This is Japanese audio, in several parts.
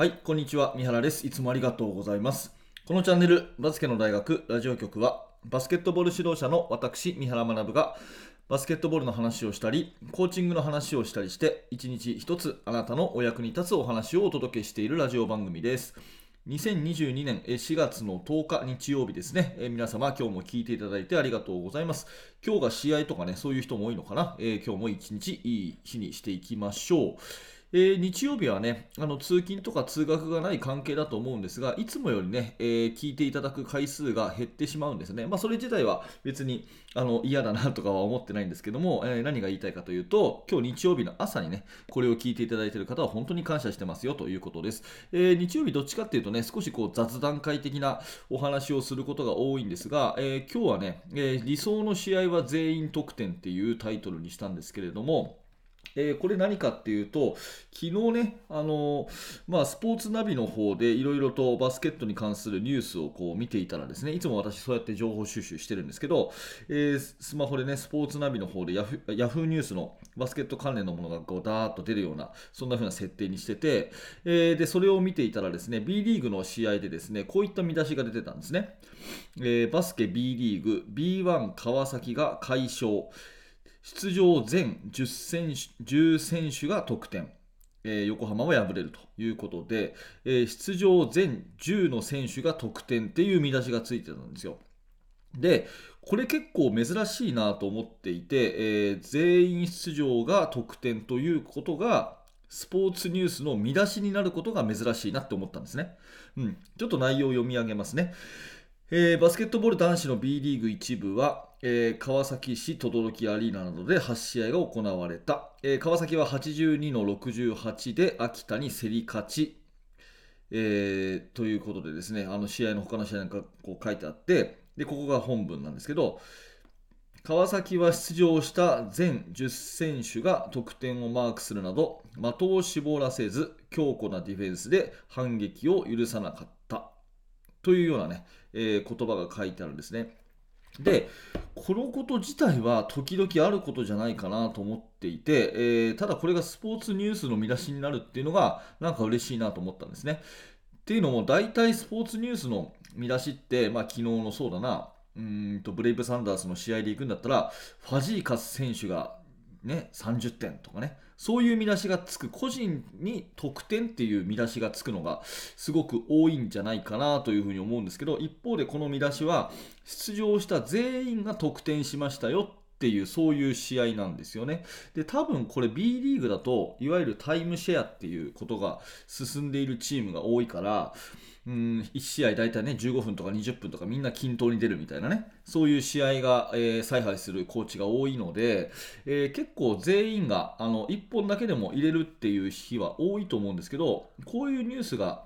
はい、こんにちは。三原です。いつもありがとうございます。このチャンネル、バスケの大学ラジオ局は、バスケットボール指導者の私、三原学が、バスケットボールの話をしたり、コーチングの話をしたりして、一日一つあなたのお役に立つお話をお届けしているラジオ番組です。2022年4月の10日日曜日ですね、えー皆様今日も聞いていただいてありがとうございます。今日が試合とかね、そういう人も多いのかな、えー今日も一日いい日にしていきましょう。えー日曜日はね、あの通勤とか通学がない関係だと思うんですが、いつもよりね、えー聞いていただく回数が減ってしまうんですね。まあ、それ自体は別にあの嫌だなとかは思ってないんですけども、えー何が言いたいかというと、今日日曜日の朝にね、これを聞いていただいている方は本当に感謝してますよということです。え日曜日どっちかっていうとね、少しこう雑談会的なお話をすることが多いんですが、え今日はね、え理想の試合は全員得点っていうタイトルにしたんですけれども、えーこれ何かっていうと、昨日ね、あのーまあ、スポーツナビの方でいろいろとバスケットに関するニュースをこう見ていたらですね、いつも私そうやって情報収集してるんですけど、えースマホでね、スポーツナビの方でヤフヤフーニュースのバスケット関連のものがこうダーッと出るような、そんな風な設定にしてて、えで、それを見ていたらですね、B リーグの試合でですね、こういった見出しが出てたんですね。えバスケ B リーグ B1 川崎が快勝。出場全10選手 ,10 選手が得点、えー横浜は敗れるということで、えー出場全10の選手が得点っていう見出しがついてたんですよ。で、これ結構珍しいなと思っていて、えー全員出場が得点ということが、スポーツニュースの見出しになることが珍しいなって思ったんですね。うん、ちょっと内容を読み上げますね。えーバスケットボール男子の B リーグ1部は、えー川崎市等々力アリーナなどで8試合が行われた、えー川崎は82の68で秋田に競り勝ち、えーということでですねあの試合の他の試合なんかこう書いてあってでここが本文なんですけど川崎は出場した全10選手が得点をマークするなど的を絞らせず強固なディフェンスで反撃を許さなかった。というようなね、え言葉が書いてあるんですね。で、このこと自体は時々あることじゃないかなと思っていて、えーただこれがスポーツニュースの見出しになるっていうのがなんか嬉しいなと思ったんですね。っていうのも大体スポーツニュースの見出しって、まあ、昨日のそうだなうんとブレイブサンダースの試合で行くんだったらファジーカス選手が、ね、30点とかね。そういう見出しがつく個人に得点っていう見出しがつくのがすごく多いんじゃないかなというふうに思うんですけど一方でこの見出しは出場した全員が得点しましたよっていうそういう試合なんですよね。で多分これ B リーグだといわゆるタイムシェアっていうことが進んでいるチームが多いからうん1試合大体ね15分とか20分とかみんな均等に出るみたいなねそういう試合が、えー采配するコーチが多いので、えー結構全員があの1本だけでも入れるっていう日は多いと思うんですけどこういうニュースが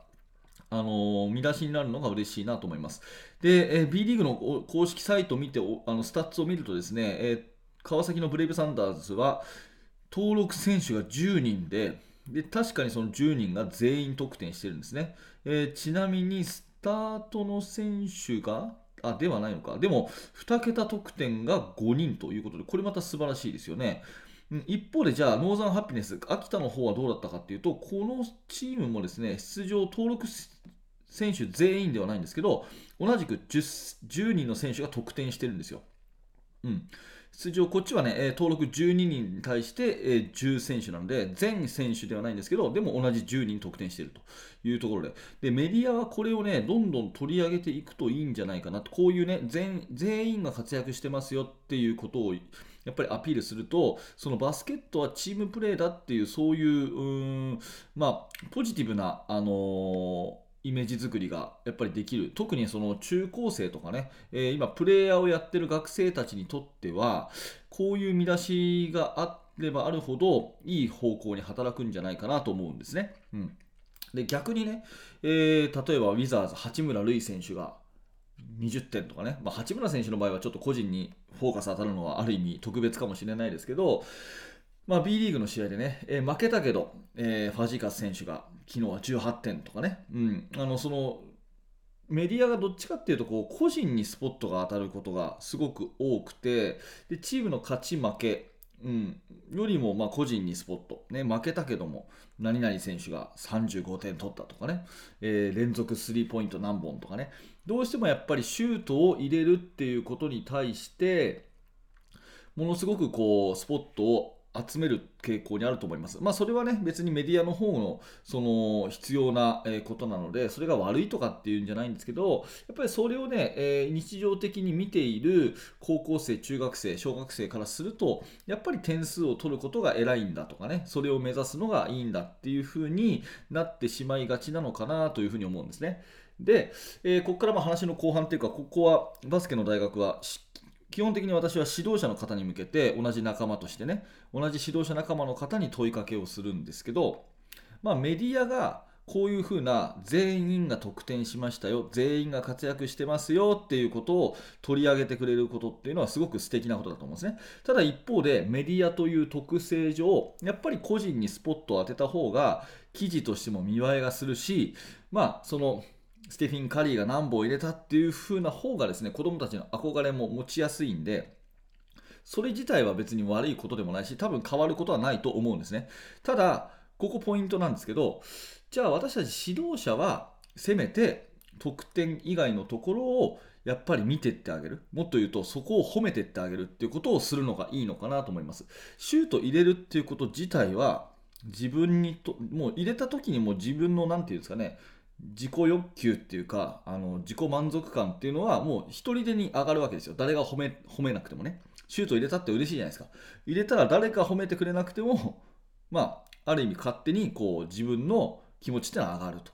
あの見出しになるのが嬉しいなと思います。で、え B リーグの公式サイトを見てあのスタッツを見るとですね、え川崎のブレイブサンダーズは登録選手が10人でで確かにその10人が全員得点してるんですね。えーちなみにスタートの選手があではないのかでも2桁得点が5人ということでこれまた素晴らしいですよね。一方でじゃあノーザンハピネス秋田の方はどうだったかっていうとこのチームもですね出場登録選手全員ではないんですけど同じく 10, 10人の選手が得点してるんですよ。うん、出場、こっちはね、え登録12人に対して、え10選手なので、全選手ではないんですけど、でも同じ10人得点しているというところで、でメディアはこれをね、どんどん取り上げていくといいんじゃないかなと、こういうね、全員が活躍してますよっていうことをやっぱりアピールすると、そのバスケットはチームプレーだっていう、そういう、うまあ、ポジティブな、あのーイメージ作りがやっぱりできる。特にその中高生とかね、えー今プレイヤーをやってる学生たちにとってはこういう見出しがあればあるほどいい方向に働くんじゃないかなと思うんですね。うん、で逆にね、えー例えばウィザーズ八村塁選手が20点とかね、まあ、八村選手の場合はちょっと個人にフォーカス当たるのはある意味特別かもしれないですけど、まあ、B リーグの試合でね、えー負けたけど、えーファジーカス選手が昨日は18点とかね、うん、あのそのメディアがどっちかっていうとこう個人にスポットが当たることがすごく多くてでチームの勝ち負け、うん、よりもま個人にスポット、ね、負けたけども何々選手が35点取ったとかね、えー、連続スリーポイント何本とかね。どうしてもやっぱりシュートを入れるっていうことに対してものすごくこうスポットを集める傾向にあると思います。まあ、それはね、別にメディアの方のその必要なことなので、それが悪いとかっていうんじゃないんですけど、やっぱりそれをね、え日常的に見ている高校生、中学生、小学生からすると、やっぱり点数を取ることが偉いんだとかね、それを目指すのがいいんだっていう風になってしまいがちなのかなというふうに思うんですね。で、えー、ここからま話の後半っていうか、ここはバスケの大学はしっ基本的に私は指導者の方に向けて同じ仲間としてね同じ指導者仲間の方に問いかけをするんですけど、まあ、メディアがこういうふうな全員が得点しましたよ全員が活躍してますよっていうことを取り上げてくれることっていうのはすごく素敵なことだと思うんですね。ただ一方でメディアという特性上やっぱり個人にスポットを当てた方が記事としても見栄えがするしまあそのステフィン・カリーが何本入れたっていう風な方がですね子供たちの憧れも持ちやすいんでそれ自体は別に悪いことでもないし多分変わることはないと思うんですね。ただここポイントなんですけどじゃあ私たち指導者はせめて得点以外のところをやっぱり見てってあげる。もっと言うとそこを褒めてってあげるっていうことをするのがいいのかなと思います。シュート入れるっていうこと自体は自分にともう入れた時にも自分の何て言うんですかね自己欲求っていうかあの自己満足感っていうのはもう一人でに上がるわけですよ。誰が褒め褒めなくてもね。シュート入れたって嬉しいじゃないですか。入れたら誰か褒めてくれなくてもまあある意味勝手にこう自分の気持ちっていうのは上がると。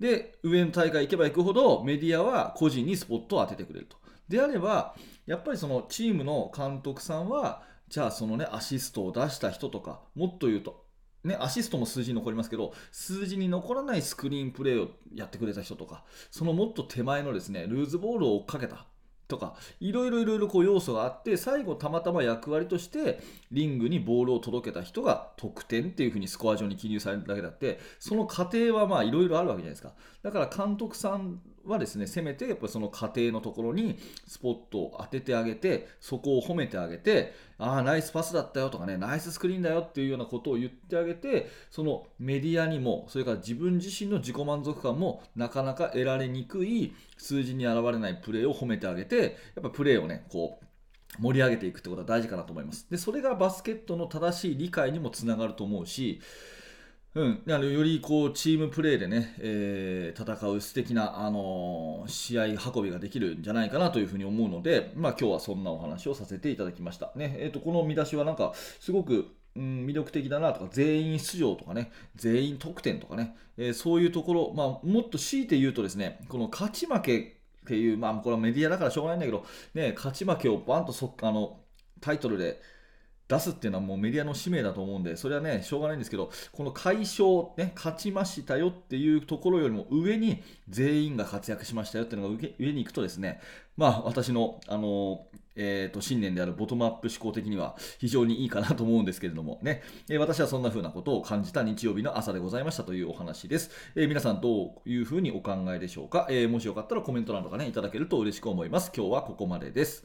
で上の大会行けば行くほどメディアは個人にスポットを当ててくれると。であればやっぱりそのチームの監督さんはじゃあそのねアシストを出した人とかもっと言うとね、アシストも数字に残りますけど、数字に残らないスクリーンプレーをやってくれた人とか、そのもっと手前のですね、ルーズボールを追っかけたとか、いろいろいろいろこう要素があって、最後たまたま役割として、リングにボールを届けた人が得点っていうふうにスコア上に記入されるだけだって、その過程はまあいろいろあるわけじゃないですか。だから監督さんはですね、せめてやっぱその過程のところにスポットを当ててあげて、そこを褒めてあげて、ああ、ナイスパスだったよとかね、ナイススクリーンだよっていうようなことを言ってあげて、そのメディアにも、それから自分自身の自己満足感もなかなか得られにくい数字に現れないプレーを褒めてあげて、やっぱプレーをね、こう、盛り上げていくってことは大事かなと思います。で、それがバスケットの正しい理解にもつながると思うし、うん、あのよりこうチームプレーでね、えー、戦う素敵な、あのー、試合運びができるんじゃないかなというふうに思うので、まあ、今日はそんなお話をさせていただきました。ねえーと、この見出しはなんかすごくうん、魅力的だなとか、全員出場とかね、全員得点とかね、えー、そういうところ、まあ、もっと強いて言うとですね、この勝ち負けっていう、まあ、これはメディアだからしょうがないんだけど、ね、勝ち負けをバンとそっあのタイトルで出すっていうのはもうメディアの使命だと思うんで、それはね、しょうがないんですけど、この快勝、ね、勝ちましたよっていうところよりも上に全員が活躍しましたよっていうのが上に行くとですね、まあ私の、あのえーと、信念であるボトムアップ思考的には非常にいいかなと思うんですけれどもね、えー、私はそんな風なことを感じた日曜日の朝でございましたというお話です。えー、皆さんどういう風にお考えでしょうか、えー、もしよかったらコメント欄とかね、いただけると嬉しく思います。今日はここまでです。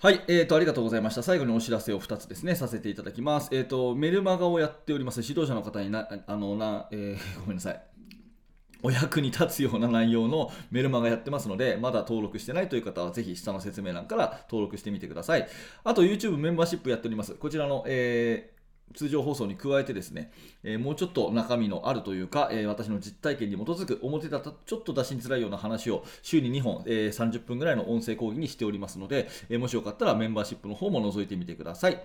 はい、えーと、ありがとうございました。最後にお知らせを2つですね、させていただきます。えーと、メルマガをやっております。指導者の方にな、あの、な、えー、ごめんなさい。お役に立つような内容のメルマガやってますので、まだ登録してないという方は、ぜひ下の説明欄から登録してみてください。あと、YouTube メンバーシップやっております。こちらの、えー通常放送に加えてですね、えー、もうちょっと中身のあるというか、えー、私の実体験に基づく表だとちょっと出しにづらいような話を週に2本、えー、30分ぐらいの音声講義にしておりますので、えもしよかったらメンバーシップの方も覗いてみてください。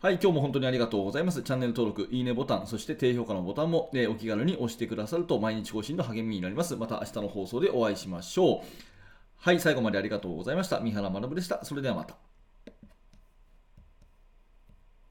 はい、今日も本当にありがとうございます。チャンネル登録、いいねボタン、そして低評価のボタンも、えお気軽に押してくださると毎日更新の励みになります。また明日の放送でお会いしましょう。はい、最後までありがとうございました。三原学でした。それではまた。